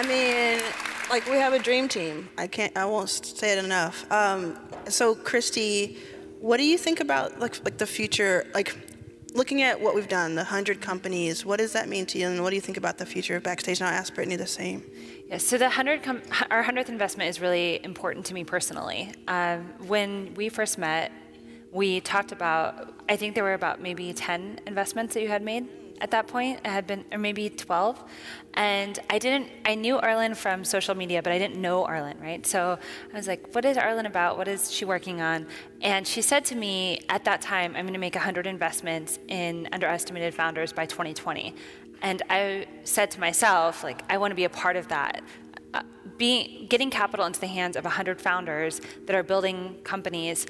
I mean, like we have a dream team. I can't. I won't say it enough. Um, so, Christie, what do you think about like like the future? Like, looking at what we've done, the hundred companies. What does that mean to you? And what do you think about the future of Backstage? And I'll ask Brittany the same. Yeah, so the hundred com- our hundredth investment is really important to me personally. Um, when we first met, we talked about. I think there were about maybe ten investments that you had made at that point. I had been, or maybe 12. And I didn't, I knew Arlan from social media, but I didn't know Arlan, right? So I was like, what is Arlan about? What is she working on? And she said to me at that time, I'm going to make 100 investments in underestimated founders by 2020. And I said to myself, like, I want to be a part of that. Uh, being, getting capital into the hands of 100 founders that are building companies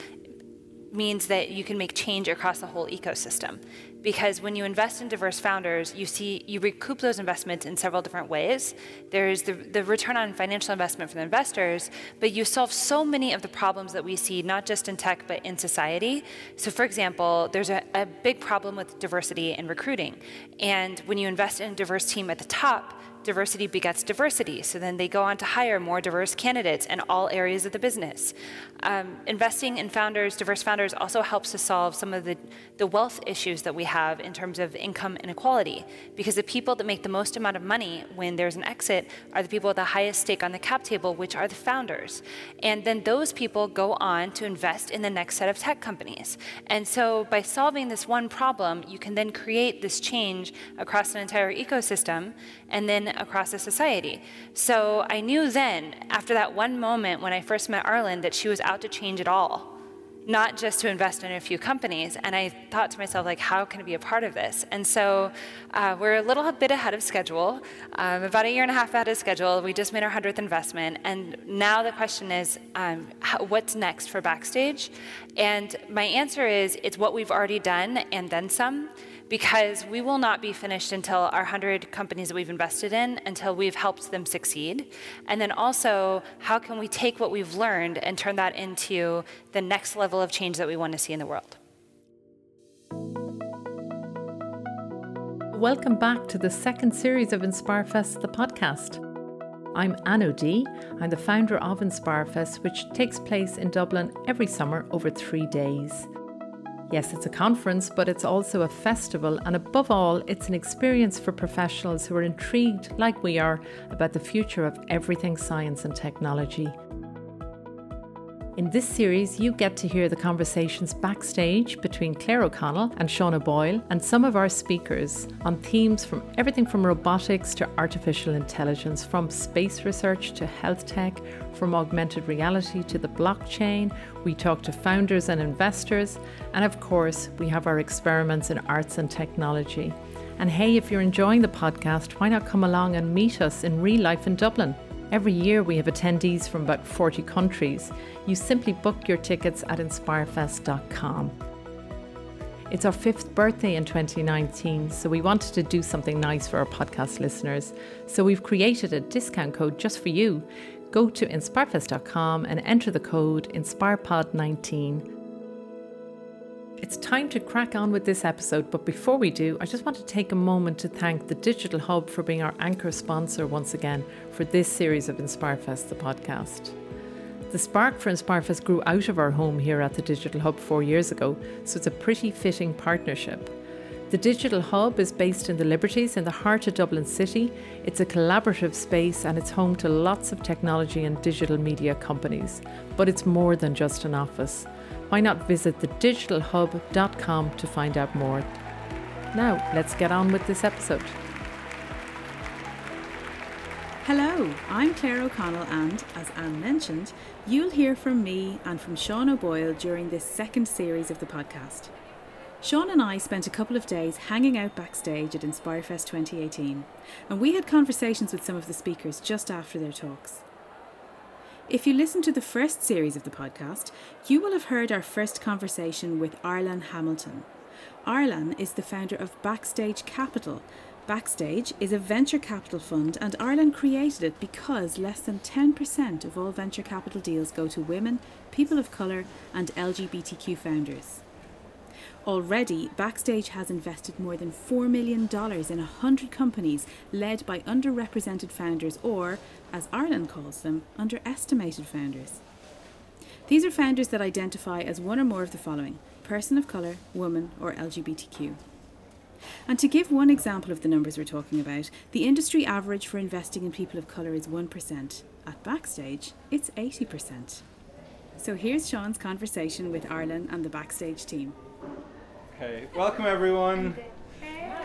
means that you can make change across the whole ecosystem because when you invest in diverse founders, you see you recoup those investments in several different ways. There's the, the return on financial investment for the investors, but you solve so many of the problems that we see, not just in tech, but in society. So, for example, there's a, a big problem with diversity and recruiting. And when you invest in a diverse team at the top, diversity begets diversity. So then they go on to hire more diverse candidates in all areas of the business. Um, investing in founders, diverse founders, also helps to solve some of the, the wealth issues that we have in terms of income inequality. Because the people that make the most amount of money when there's an exit are the people with the highest stake on the cap table, which are the founders. And then those people go on to invest in the next set of tech companies. And so by solving this one problem, you can then create this change across an entire ecosystem and then across a society. So I knew then, after that one moment when I first met Arlan, that she was out to change it all, not just to invest in a few companies. And I thought to myself, like, how can I be a part of this? And so uh, we're a little bit ahead of schedule, um, about a year and a half ahead of schedule. We just made our 100th investment. And now the question is, um, how, what's next for Backstage? And my answer is, it's what we've already done and then some because we will not be finished until our 100 companies that we've invested in, until we've helped them succeed. And then also, how can we take what we've learned and turn that into the next level of change that we want to see in the world? Welcome back to the second series of InspireFest, the podcast. I'm Ann O'Dea. I'm the founder of InspireFest, which takes place in Dublin every summer over three days. Yes, it's a conference, but it's also a festival, and above all, it's an experience for professionals who are intrigued, like we are, about the future of everything science and technology. In this series, you get to hear the conversations backstage between Claire O'Connell and Sean O'Boyle and some of our speakers on themes from everything from robotics to artificial intelligence, from space research to health tech, from augmented reality to the blockchain. We talk to founders and investors, and of course, we have our experiments in arts and technology. And hey, if you're enjoying the podcast, why not come along and meet us in real life in Dublin? Every year we have attendees from about 40 countries. You simply book your tickets at inspirefest.com. It's our fifth birthday in 2019, so we wanted to do something nice for our podcast listeners. So we've created a discount code just for you. Go to inspirefest.com and enter the code InspirePod19 it's time to crack on with this episode, but before we do, I just want to take a moment to thank the Digital Hub for being our anchor sponsor once again for this series of InspireFest, the podcast. The spark for InspireFest grew out of our home here at the Digital Hub four years ago, so it's a pretty fitting partnership. The Digital Hub is based in the Liberties in the heart of Dublin City. It's a collaborative space and it's home to lots of technology and digital media companies. But it's more than just an office why not visit thedigitalhub.com to find out more? Now, let's get on with this episode. Hello, I'm Claire O'Connell, and as Ann mentioned, you'll hear from me and from Sean O'Boyle during this second series of the podcast. Sean and I spent a couple of days hanging out backstage at InspireFest 2018, and we had conversations with some of the speakers just after their talks. If you listen to the first series of the podcast, you will have heard our first conversation with Arlan Hamilton. Arlan is the founder of Backstage Capital. Backstage is a venture capital fund, and Arlan created it because less than 10% of all venture capital deals go to women, people of colour, and LGBTQ founders. Already, Backstage has invested more than $4 million in 100 companies led by underrepresented founders, or, as Arlan calls them, underestimated founders. These are founders that identify as one or more of the following person of colour, woman, or LGBTQ. And to give one example of the numbers we're talking about, the industry average for investing in people of colour is 1%. At Backstage, it's 80%. So here's Sean's conversation with Arlan and the Backstage team. Okay, welcome everyone.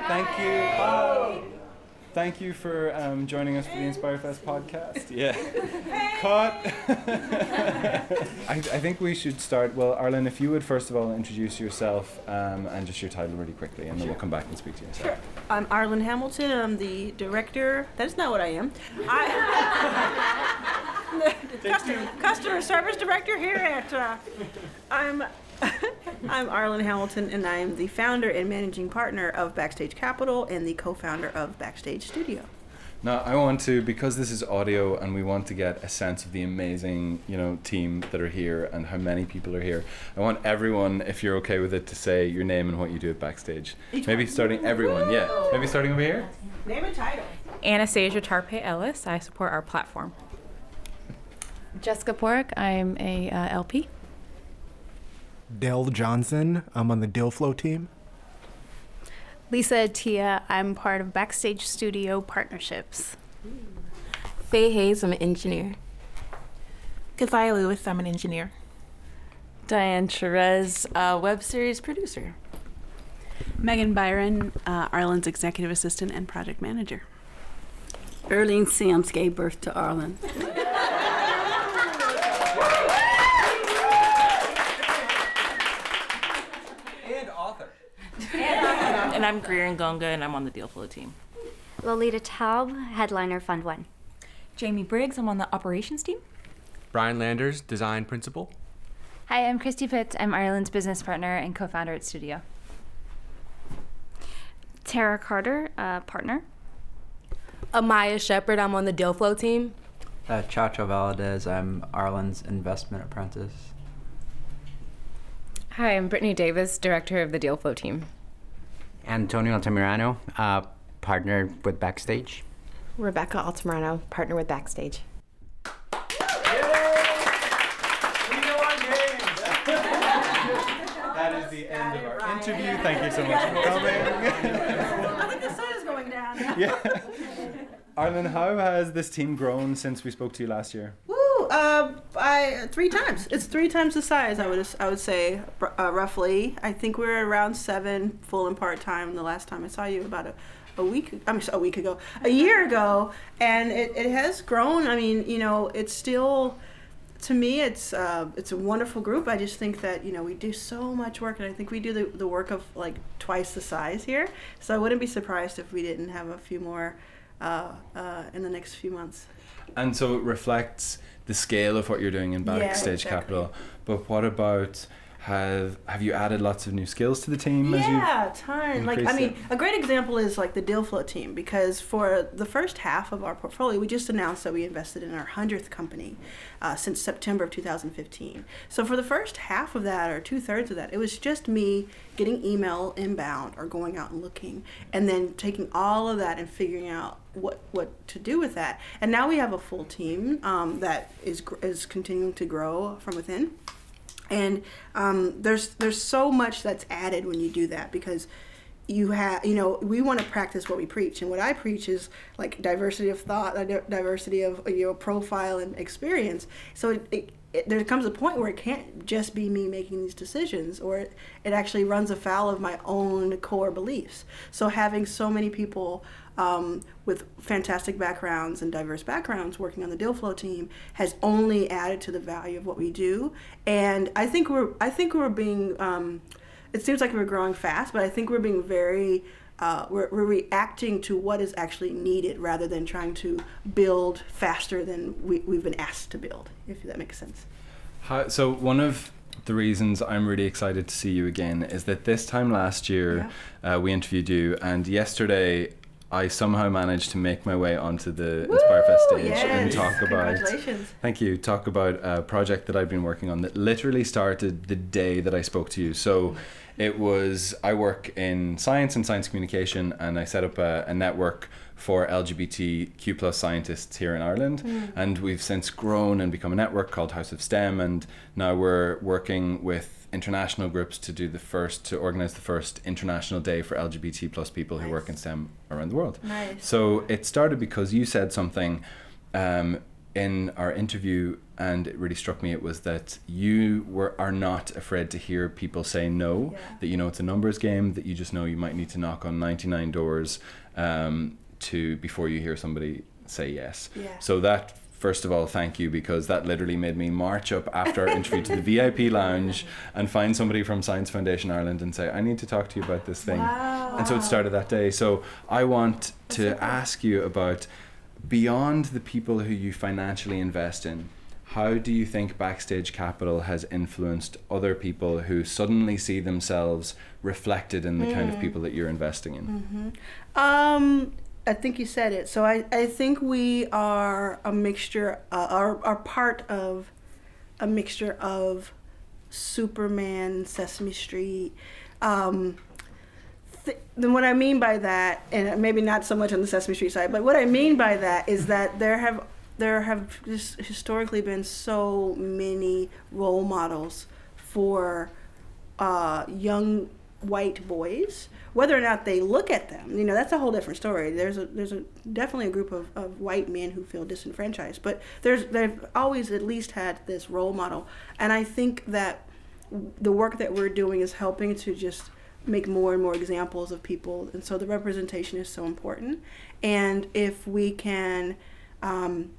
Thank you. Hi. Thank you for um, joining us for the Inspire Fest podcast. Yeah. Cut. I, I think we should start. Well, Arlan, if you would first of all introduce yourself um, and just your title really quickly, and then we'll come back and speak to you. Sure. I'm Arlan Hamilton. I'm the director. That is not what I am. I, customer, customer service director here at. Uh, I'm I'm Arlan Hamilton, and I am the founder and managing partner of Backstage Capital and the co-founder of Backstage Studio. Now, I want to because this is audio, and we want to get a sense of the amazing, you know, team that are here and how many people are here. I want everyone, if you're okay with it, to say your name and what you do at Backstage. Each Maybe one? starting everyone, yeah. Maybe starting over here. Name and title. Anastasia Tarpe Ellis. I support our platform. Jessica Porrick, I'm a uh, LP. Dell Johnson. I'm on the Deal Flow team. Lisa Tia, I'm part of Backstage Studio Partnerships. Faye Hayes, I'm an engineer. Kathia Lewis, I'm an engineer. Diane Cherez, uh, web series producer. Megan Byron, uh, Arlan's executive assistant and project manager. Erling Sams gave birth to Arlan. And I'm Greer and Gonga, and I'm on the Deal Flow team. Lolita Taub, headliner Fund One. Jamie Briggs, I'm on the operations team. Brian Landers, design principal. Hi, I'm Christie Pitts. I'm Arlan's business partner and co founder at Studio. Tara Carter, uh, partner. Amaya Shepard, I'm on the Deal Flow team. Uh, Chacho Valadez, I'm Arlan's investment apprentice. Hi, I'm Brittany Davis, director of the Deal Flow team. Antonio Altamirano, uh, partner with Backstage. Rebecca Altamirano, partner with Backstage. That is the end of our interview. Thank you so much for coming. I think the sun is going down. yeah. Arlan, how has this team grown since we spoke to you last year? Uh, by three times. It's three times the size. I would I would say uh, roughly. I think we were around seven full and part time the last time I saw you about a. A week, I mean, a week ago, a year ago, and it, it has grown. I mean, you know, it's still, to me, it's uh, it's a wonderful group. I just think that you know we do so much work, and I think we do the, the work of like twice the size here. So I wouldn't be surprised if we didn't have a few more uh, uh, in the next few months. And so it reflects the scale of what you're doing in Backstage exactly. Capital. But what about have have you added lots of new skills to the team? Yeah, ton. Like I mean, it? a great example is like the Deal Flow team because for the first half of our portfolio, we just announced that we invested in our hundredth company uh, since September of 2015. So for the first half of that, or two thirds of that, it was just me getting email inbound or going out and looking, and then taking all of that and figuring out what what to do with that. And now we have a full team um, that is is continuing to grow from within and um, there's there's so much that's added when you do that because you have you know we want to practice what we preach. And what i preach is like diversity of thought diversity of your profile and experience. So it, it, there comes a point where it can't just be me making these decisions or it actually runs afoul of my own core beliefs. So having so many people um, with fantastic backgrounds and diverse backgrounds working on the deal flow team has only added to the value of what we do. And i think we're i think we're being um, it seems like we're growing fast but i think we're being very uh, we're, we're reacting to what is actually needed rather than trying to build faster than we, we've been asked to build if that makes sense. How, so one of the reasons I'm really excited to see you again is that this time last year uh, we interviewed you, and yesterday I somehow managed to make my way onto the Inspire Fest stage and talk about. Thank you. Talk about a project that I've been working on that literally started the day that I spoke to you. So It was I work in science and science communication, and I set up a, a network for LGBTQ plus scientists here in Ireland, Mm. and we've since grown and become a network called House of STEM, and now we're working with international groups to do the first to organize the first international day for LGBT plus people who work in STEM around the world. Nice. So it started because you said something um, in our interview, and it really struck me. It was that you were are not afraid to hear people say no. That you know it's a numbers game. That you just know you might need to knock on ninety nine doors um, to before you hear somebody say yes. Yeah. So that. First of all, thank you because that literally made me march up after our interview to the VIP lounge and find somebody from Science Foundation Ireland and say, I need to talk to you about this thing. And so it started that day. So I want to ask you about beyond the people who you financially invest in, how do you think Backstage Capital has influenced other people who suddenly see themselves reflected in the kind of Mm. people that you're investing in? hmm Um, I think you said it. So I, I think we are a mixture, uh, are, are part of a mixture of Superman, Sesame Street. Um, th- then what I mean by that, and maybe not so much on the Sesame Street side, but what I mean by that is that there have there have just historically been so many role models for uh, young white boys. Whether or not they look at them, you know, that's a whole different story. There's a there's a definitely a group of, of white men who feel disenfranchised, but there's they've always at least had this role model, and I think that the work that we're doing is helping to just make more and more examples of people, and so the representation is so important. And if we can. Um,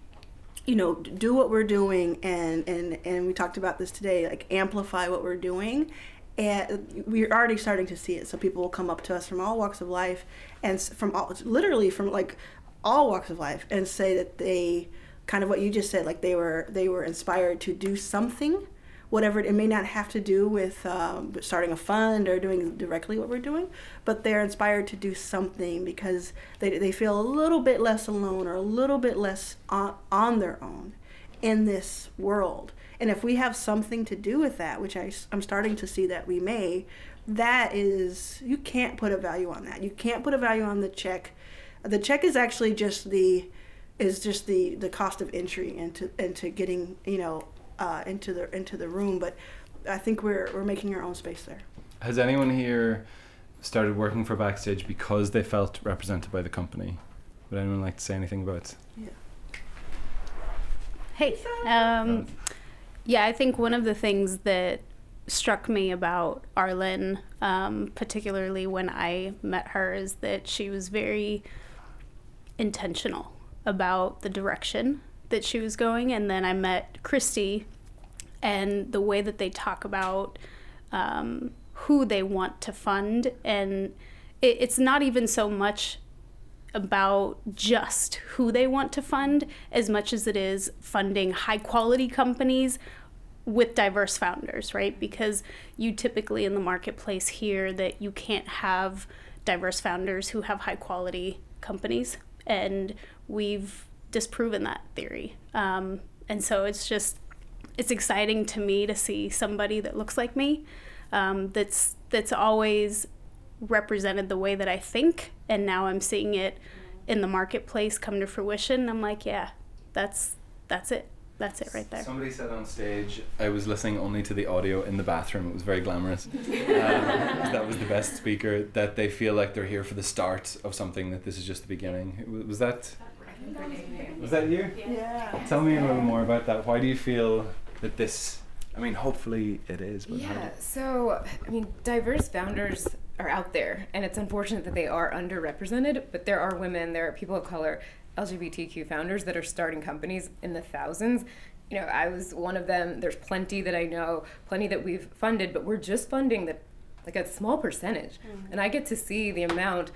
you know do what we're doing and and and we talked about this today like amplify what we're doing and we're already starting to see it so people will come up to us from all walks of life and from all literally from like all walks of life and say that they kind of what you just said like they were they were inspired to do something whatever it may not have to do with um, starting a fund or doing directly what we're doing but they're inspired to do something because they, they feel a little bit less alone or a little bit less on, on their own in this world and if we have something to do with that which I, i'm starting to see that we may that is you can't put a value on that you can't put a value on the check the check is actually just the is just the the cost of entry into into getting you know uh, into the into the room but i think we're we're making our own space there Has anyone here started working for Backstage because they felt represented by the company? Would anyone like to say anything about? It? Yeah. Hey. Um, yeah, I think one of the things that struck me about Arlan, um, particularly when I met her, is that she was very intentional about the direction that she was going. And then I met Christie, and the way that they talk about um, who they want to fund. And it, it's not even so much about just who they want to fund as much as it is funding high quality companies with diverse founders, right? Because you typically in the marketplace hear that you can't have diverse founders who have high quality companies. And we've disproven that theory. Um, and so it's just, it's exciting to me to see somebody that looks like me um, that's that's always represented the way that I think, and now I'm seeing it in the marketplace come to fruition. I'm like, yeah, that's that's it. That's it right there. Somebody said on stage, I was listening only to the audio in the bathroom. It was very glamorous. Um, 'cause that was the best speaker. That they feel like they're here for the start of something. That this is just the beginning. Was- Was that? Was that you? Yeah. Tell me a little more about that. Why do you feel that this? I mean, hopefully it is. But Yeah, so I mean, diverse founders are out there, and it's unfortunate that they are underrepresented. But there are women, there are people of color, LGBTQ founders that are starting companies in the thousands. You know, I was one of them. There's plenty that I know, plenty that we've funded, but we're just funding the like a small percentage, and I get to see the amount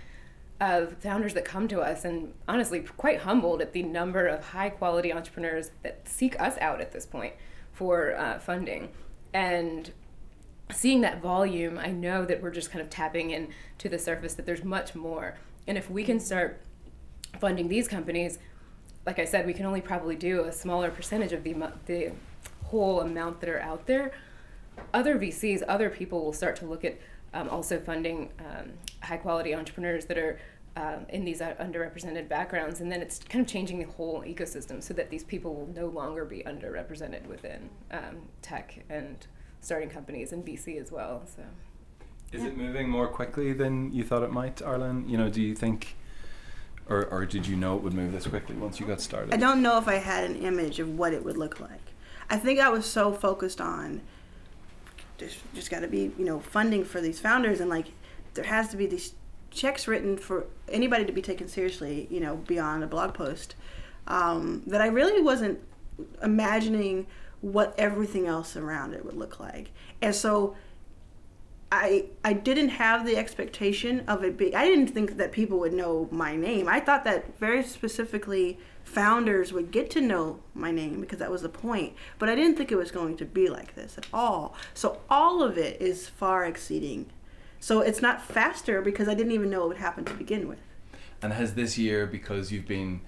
of founders that come to us and honestly quite humbled at the number of high quality entrepreneurs that seek us out at this point for uh, funding and seeing that volume i know that we're just kind of tapping in to the surface that there's much more and if we can start funding these companies like i said we can only probably do a smaller percentage of the, the whole amount that are out there other vcs other people will start to look at um, also funding um, high quality entrepreneurs that are um, in these uh, underrepresented backgrounds, and then it's kind of changing the whole ecosystem so that these people will no longer be underrepresented within um, tech and starting companies in VC as well. So, is it moving more quickly than you thought it might, Arlan? You know, do you think, or or did you know it would move this quickly once you got started? I don't know if I had an image of what it would look like. I think I was so focused on there's just got to be you know funding for these founders and like there has to be these checks written for anybody to be taken seriously, you know, beyond a blog post, um, that I really wasn't imagining what everything else around it would look like. And so I I didn't have the expectation of it being I didn't think that people would know my name. I thought that very specifically founders would get to know my name because that was the point. But I didn't think it was going to be like this at all. So all of it is far exceeding so it's not faster because I didn't even know it would happen to begin with. And has this year, because you've been,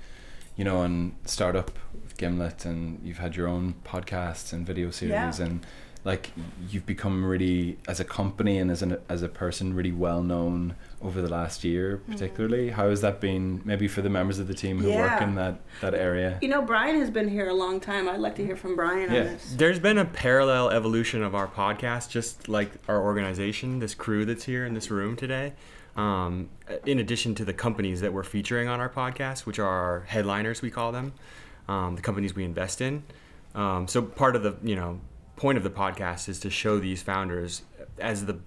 you know, on startup with Gimlet and you've had your own podcasts and video series yeah. and like you've become really as a company and as an as a person really well known over the last year mm-hmm. particularly mm-hmm. how has that been maybe for the members of the team who yeah. work in that that area you know brian has been here a long time i'd like to hear from brian yeah. on this there's been a parallel evolution of our podcast just like our organization this crew that's here in this room today um, in addition to the companies that we're featuring on our podcast which are our headliners we call them um, the companies we invest in um, so part of the you know point of the podcast is to show these founders as the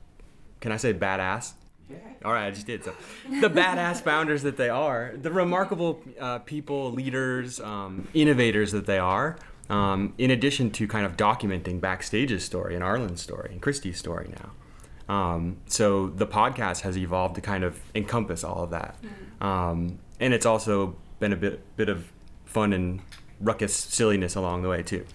can I say badass? Yeah. All right, I just did. So, the badass founders that they are, the remarkable uh, people, leaders, um, innovators that they are, um, in addition to kind of documenting Backstage's story and Arlan's story and Christie's story now. Um, so the podcast has evolved to kind of encompass all of that, mm-hmm. um, and it's also been a bit bit of fun and ruckus silliness along the way too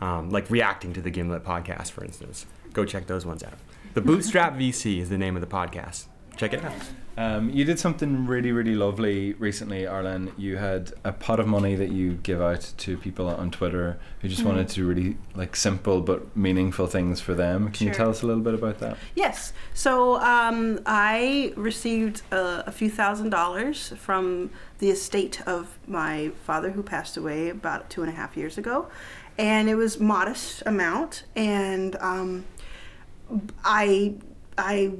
um, like reacting to the Gimlet podcast, for instance. Go check those ones out. The Bootstrap VC is the name of the podcast. Check it out. Um, you did something really, really lovely recently, Arlan. You had a pot of money that you give out to people on Twitter who just mm-hmm. wanted to do really like simple but meaningful things for them. Can sure. you tell us a little bit about that? Yes. So um, I received a, a few thousand dollars from the estate of my father who passed away about two and a half years ago and it was modest amount and um, i i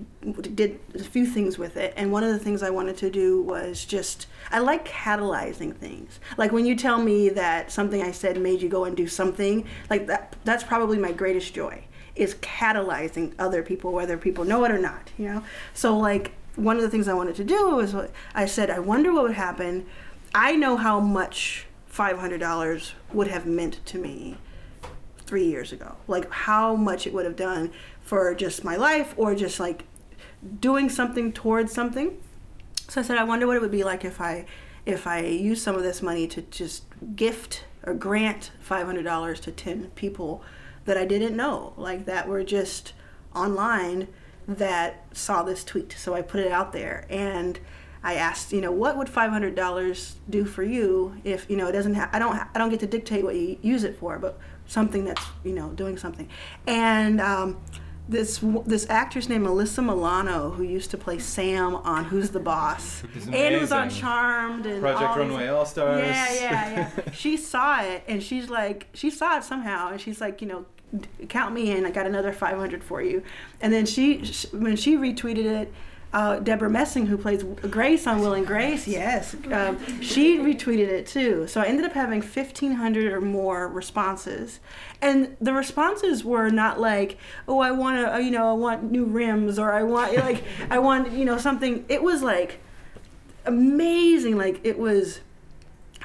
did a few things with it and one of the things i wanted to do was just i like catalyzing things. Like when you tell me that something i said made you go and do something like that that's probably my greatest joy is catalyzing other people whether people know it or not you know? So like one of the things i wanted to do was i said i wonder what would happen. I know how much $500 would have meant to me three years ago. Like how much it would have done for just my life or just like doing something towards something. So I said, I wonder what it would be like if I if I use some of this money to just gift or grant $500 to 10 people that I didn't know, like that were just online that saw this tweet. So I put it out there and I asked, you know, what would five hundred dollars do for you if you know it doesn't? Ha- I don't. I don't get to dictate what you use it for, but something that's you know doing something. And um, this this actress named Alyssa Milano, who used to play Sam on Who's the Boss, and was on Charmed and Project all Runway All Stars. Yeah, yeah, yeah. she saw it and she's like, she saw it somehow, and she's like, you know, count me in. I got another 500 for you. And then she, when she retweeted it uh, Debra Messing, who plays Grace on Will and Grace, yes, um, she retweeted it too. So I ended up having 1,500 or more responses, and the responses were not like, "Oh, I want to, you know, I want new rims," or "I want like, I want, you know, something." It was like amazing. Like it was,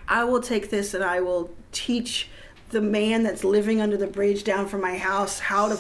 I will take this and I will teach the man that's living under the bridge down from my house how to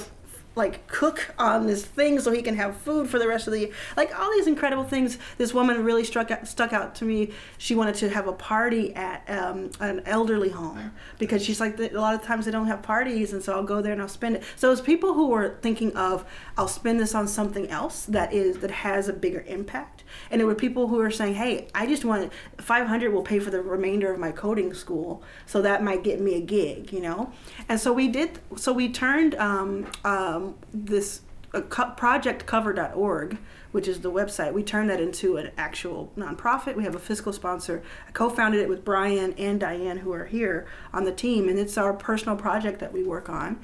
like cook on this thing so he can have food for the rest of the year. Like all these incredible things. This woman really struck out, stuck out to me. She wanted to have a party at um, an elderly home because she's like a lot of times they don't have parties, and so I'll go there and I'll spend it. So it's people who were thinking of I'll spend this on something else that is that has a bigger impact, and it were people who are saying, hey, I just want 500 will pay for the remainder of my coding school, so that might get me a gig, you know. And so we did. So we turned um, um, this a co- projectcover.org, which is the website. We turned that into an actual nonprofit. We have a fiscal sponsor. I co-founded it with Brian and Diane, who are here on the team, and it's our personal project that we work on.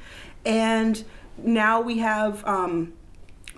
And now we have. Um,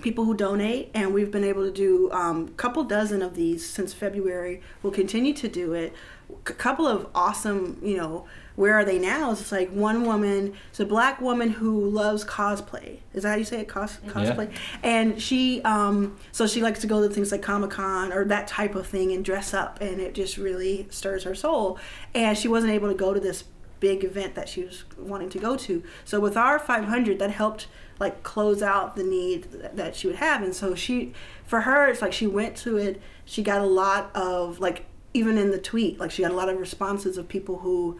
people who donate, and we've been able to do a um, couple dozen of these since February. We'll continue to do it. A couple of awesome, you know, where are they now? It's like one woman, it's a black woman who loves cosplay. Is that how you say it? Cos- cosplay. Yeah. And she, um, so she likes to go to things like Comic Con or that type of thing and dress up, and it just really stirs her soul. And she wasn't able to go to this big event that she was wanting to go to. So with our 500, that helped like close out the need that she would have and so she for her it's like she went to it she got a lot of like even in the tweet like she got a lot of responses of people who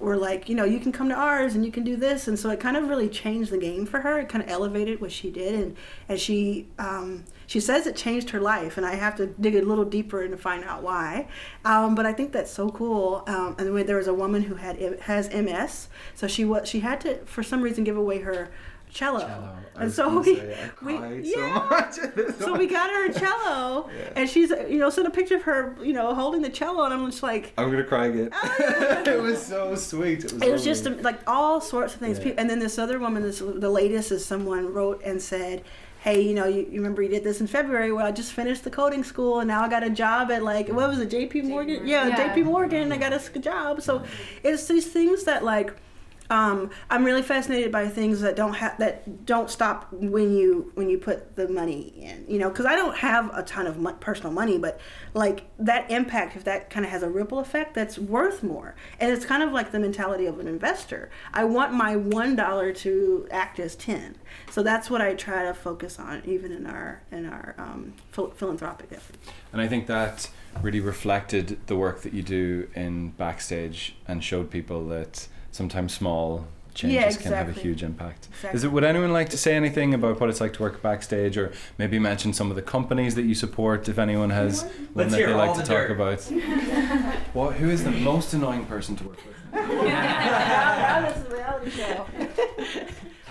were like you know you can come to ours and you can do this. And so it kind of really changed the game for her. It kind of elevated what she did. And and she um, she says it changed her life. And i have to dig a little deeper and find out why. Um, but i think that's so cool. Um, and there was a woman who had has ms so she was she had to for some reason give away her cello. cello. And so we, say, we yeah. So, so, we got her a cello, yeah. and she's you know sent a picture of her you know holding the cello, and I'm just like I'm gonna cry again. Oh, it was so sweet. It was, it was just like all sorts of things. Yeah. And then this other woman, this the latest is someone wrote and said. Hey, you know, you, you remember you did this in February. Well, I just finished the coding school, and now I got a job at like what was it, J.P. Morgan? Yeah, yeah, J.P. Morgan. I got a job. So it's these things that like um, I'm really fascinated by things that don't that don't stop when you when you put the money in. You know, because I don't have a ton of personal money, but like that impact, if that kind of has a ripple effect, that's worth more. And it's kind of like the mentality of an investor. I want my one dollar to act as ten. So that's what I try to focus on, even in our in our um, phil- philanthropic efforts. And I think that really reflected the work that you do in backstage and showed people that sometimes small changes yeah, exactly. can have a huge impact. Exactly. Is it? Would anyone like to say anything about what it's like to work backstage, or maybe mention some of the companies that you support? If anyone has one that they like to talk about. what? Who is the most annoying person to work with? yeah, this is a reality show.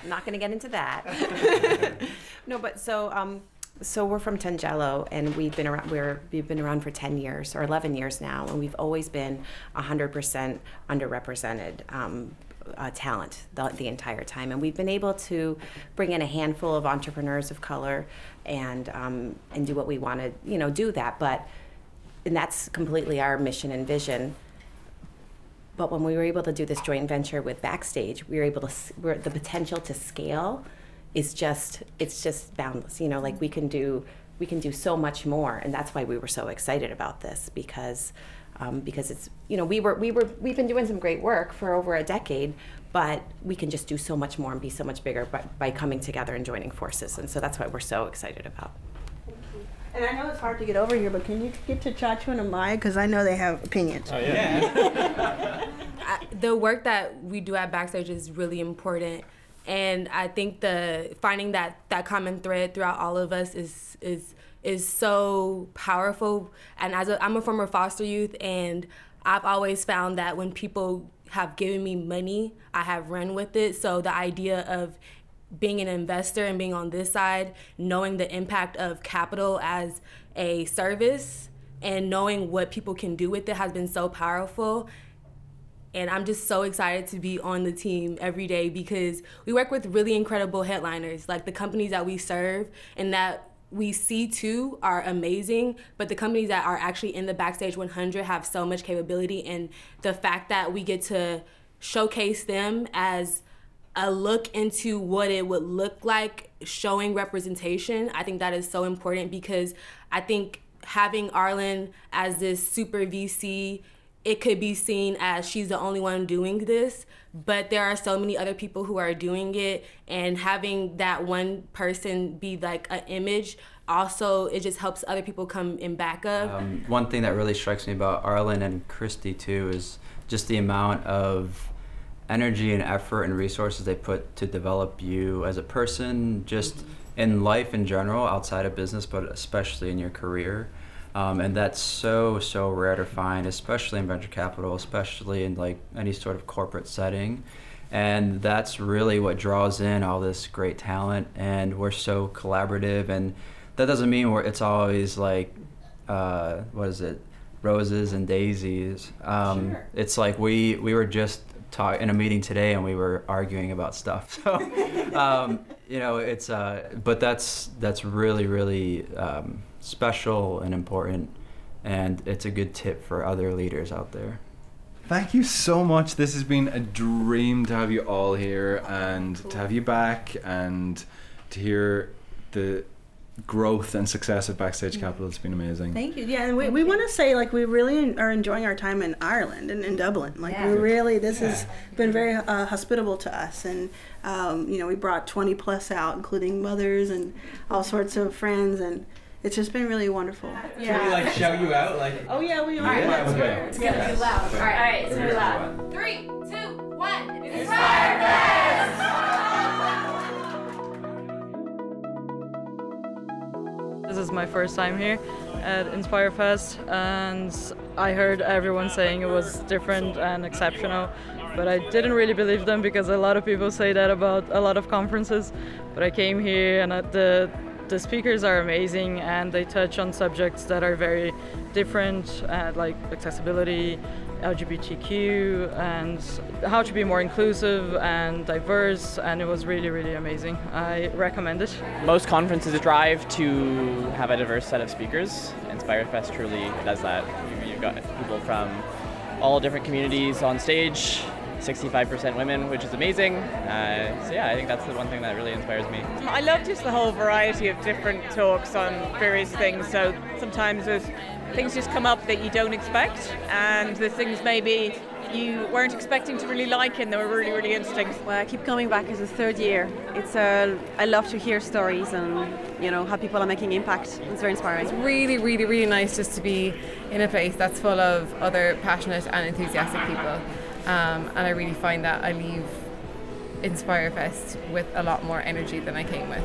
I'm not going to get into that. no, but so um, so we're from Tangelo, and we've been around. We're we've been around for ten years or eleven years now, and we've always been hundred percent underrepresented. Um, uh, talent the, the, entire time, and we've been able to bring in a handful of entrepreneurs of color, and um, and do what we want to, you know, do that. But and that's completely our mission and vision. But when we were able to do this joint venture with Backstage, we were able to we're, the potential to scale is just it's just boundless. You know, like we can do we can do so much more, and that's why we were so excited about this because um, because it's you know we were we were we've been doing some great work for over a decade, but we can just do so much more and be so much bigger by, by coming together and joining forces, and so that's why we're so excited about. And I know it's hard to get over here, but can you get to Chacho and Amaya because I know they have opinions. Oh yeah. the work that we do at Backstage is really important and I think the finding that that common thread throughout all of us is is is so powerful. And as a, I'm a former foster youth, and I've always found that when people have given me money, I have run with it. So the idea of being an investor and being on this side, knowing the impact of capital as a service and knowing what people can do with it has been so powerful and I'm just so excited to be on the team every day because we work with really incredible headliners, like the companies that we serve and that we see too are amazing, but the companies that are actually in the Backstage 100 have so much capability, and the fact that we get to showcase them as a look into what it would look like showing representation, I think that is so important because I think having Arlan as this super VC it could be seen as she's the only one doing this, but there are so many other people who are doing it, and having that one person be like an image also it just helps other people come in back of. Um, one thing that really strikes me about Arlan and Christie too is just the amount of energy and effort and resources they put to develop you as a person, just mm-hmm. in life in general, outside of business, but especially in your career. Um, and that's so so rare to find, especially in venture capital, especially in like any sort of corporate setting. and that's really what draws in all this great talent. And we're so collaborative, and that doesn't mean we're, it's always like, uh, what is it, roses and daisies. Um, Sure. It's like we we were just talk in a meeting today, and we were arguing about stuff. So, um, you know, it's uh, but that's that's really really um, special and important, and it's a good tip for other leaders out there. Thank you so much. This has been a dream to have you all here and to have you back and to hear the growth and success of Backstage Capital. It's been amazing. Thank you. Yeah, and we, we want to say like we really are enjoying our time in Ireland and in Dublin. Like Yeah. we really, this has been very uh, hospitable to us, and um, you know we brought 20 plus out, including mothers and all sorts of friends, and it's just been really wonderful. Yeah. Can we like shout you out? Like Oh yeah, we are. All right, Yeah. let's Okay. It's gonna be loud. All right, all right, it's gonna be loud. Three, two, one. Inspire This is my first time here at Inspire Fest, and I heard everyone saying it was different and exceptional, but I didn't really believe them because a lot of people say that about a lot of conferences. But I came here, and at the the speakers are amazing, and they touch on subjects that are very different, uh, like accessibility, LGBTQ, and how to be more inclusive and diverse. And it was really, really amazing. I recommend it. Most conferences drive to have a diverse set of speakers. Inspire Fest truly does that. You've got people from all different communities on stage, 65% women, which is amazing. Uh, so yeah, I think that's the one thing that really inspires me. I love just the whole variety of different talks on various things. So sometimes there's things just come up that you don't expect, and the things maybe you weren't expecting to really like, and they were really, really interesting. Well, I keep coming back as a third year. It's uh, I love to hear stories and you know how people are making impact. It's very inspiring. It's really, really, really nice just to be in a place that's full of other passionate and enthusiastic people. Um, and I really find that I leave Inspire Fest with a lot more energy than I came with.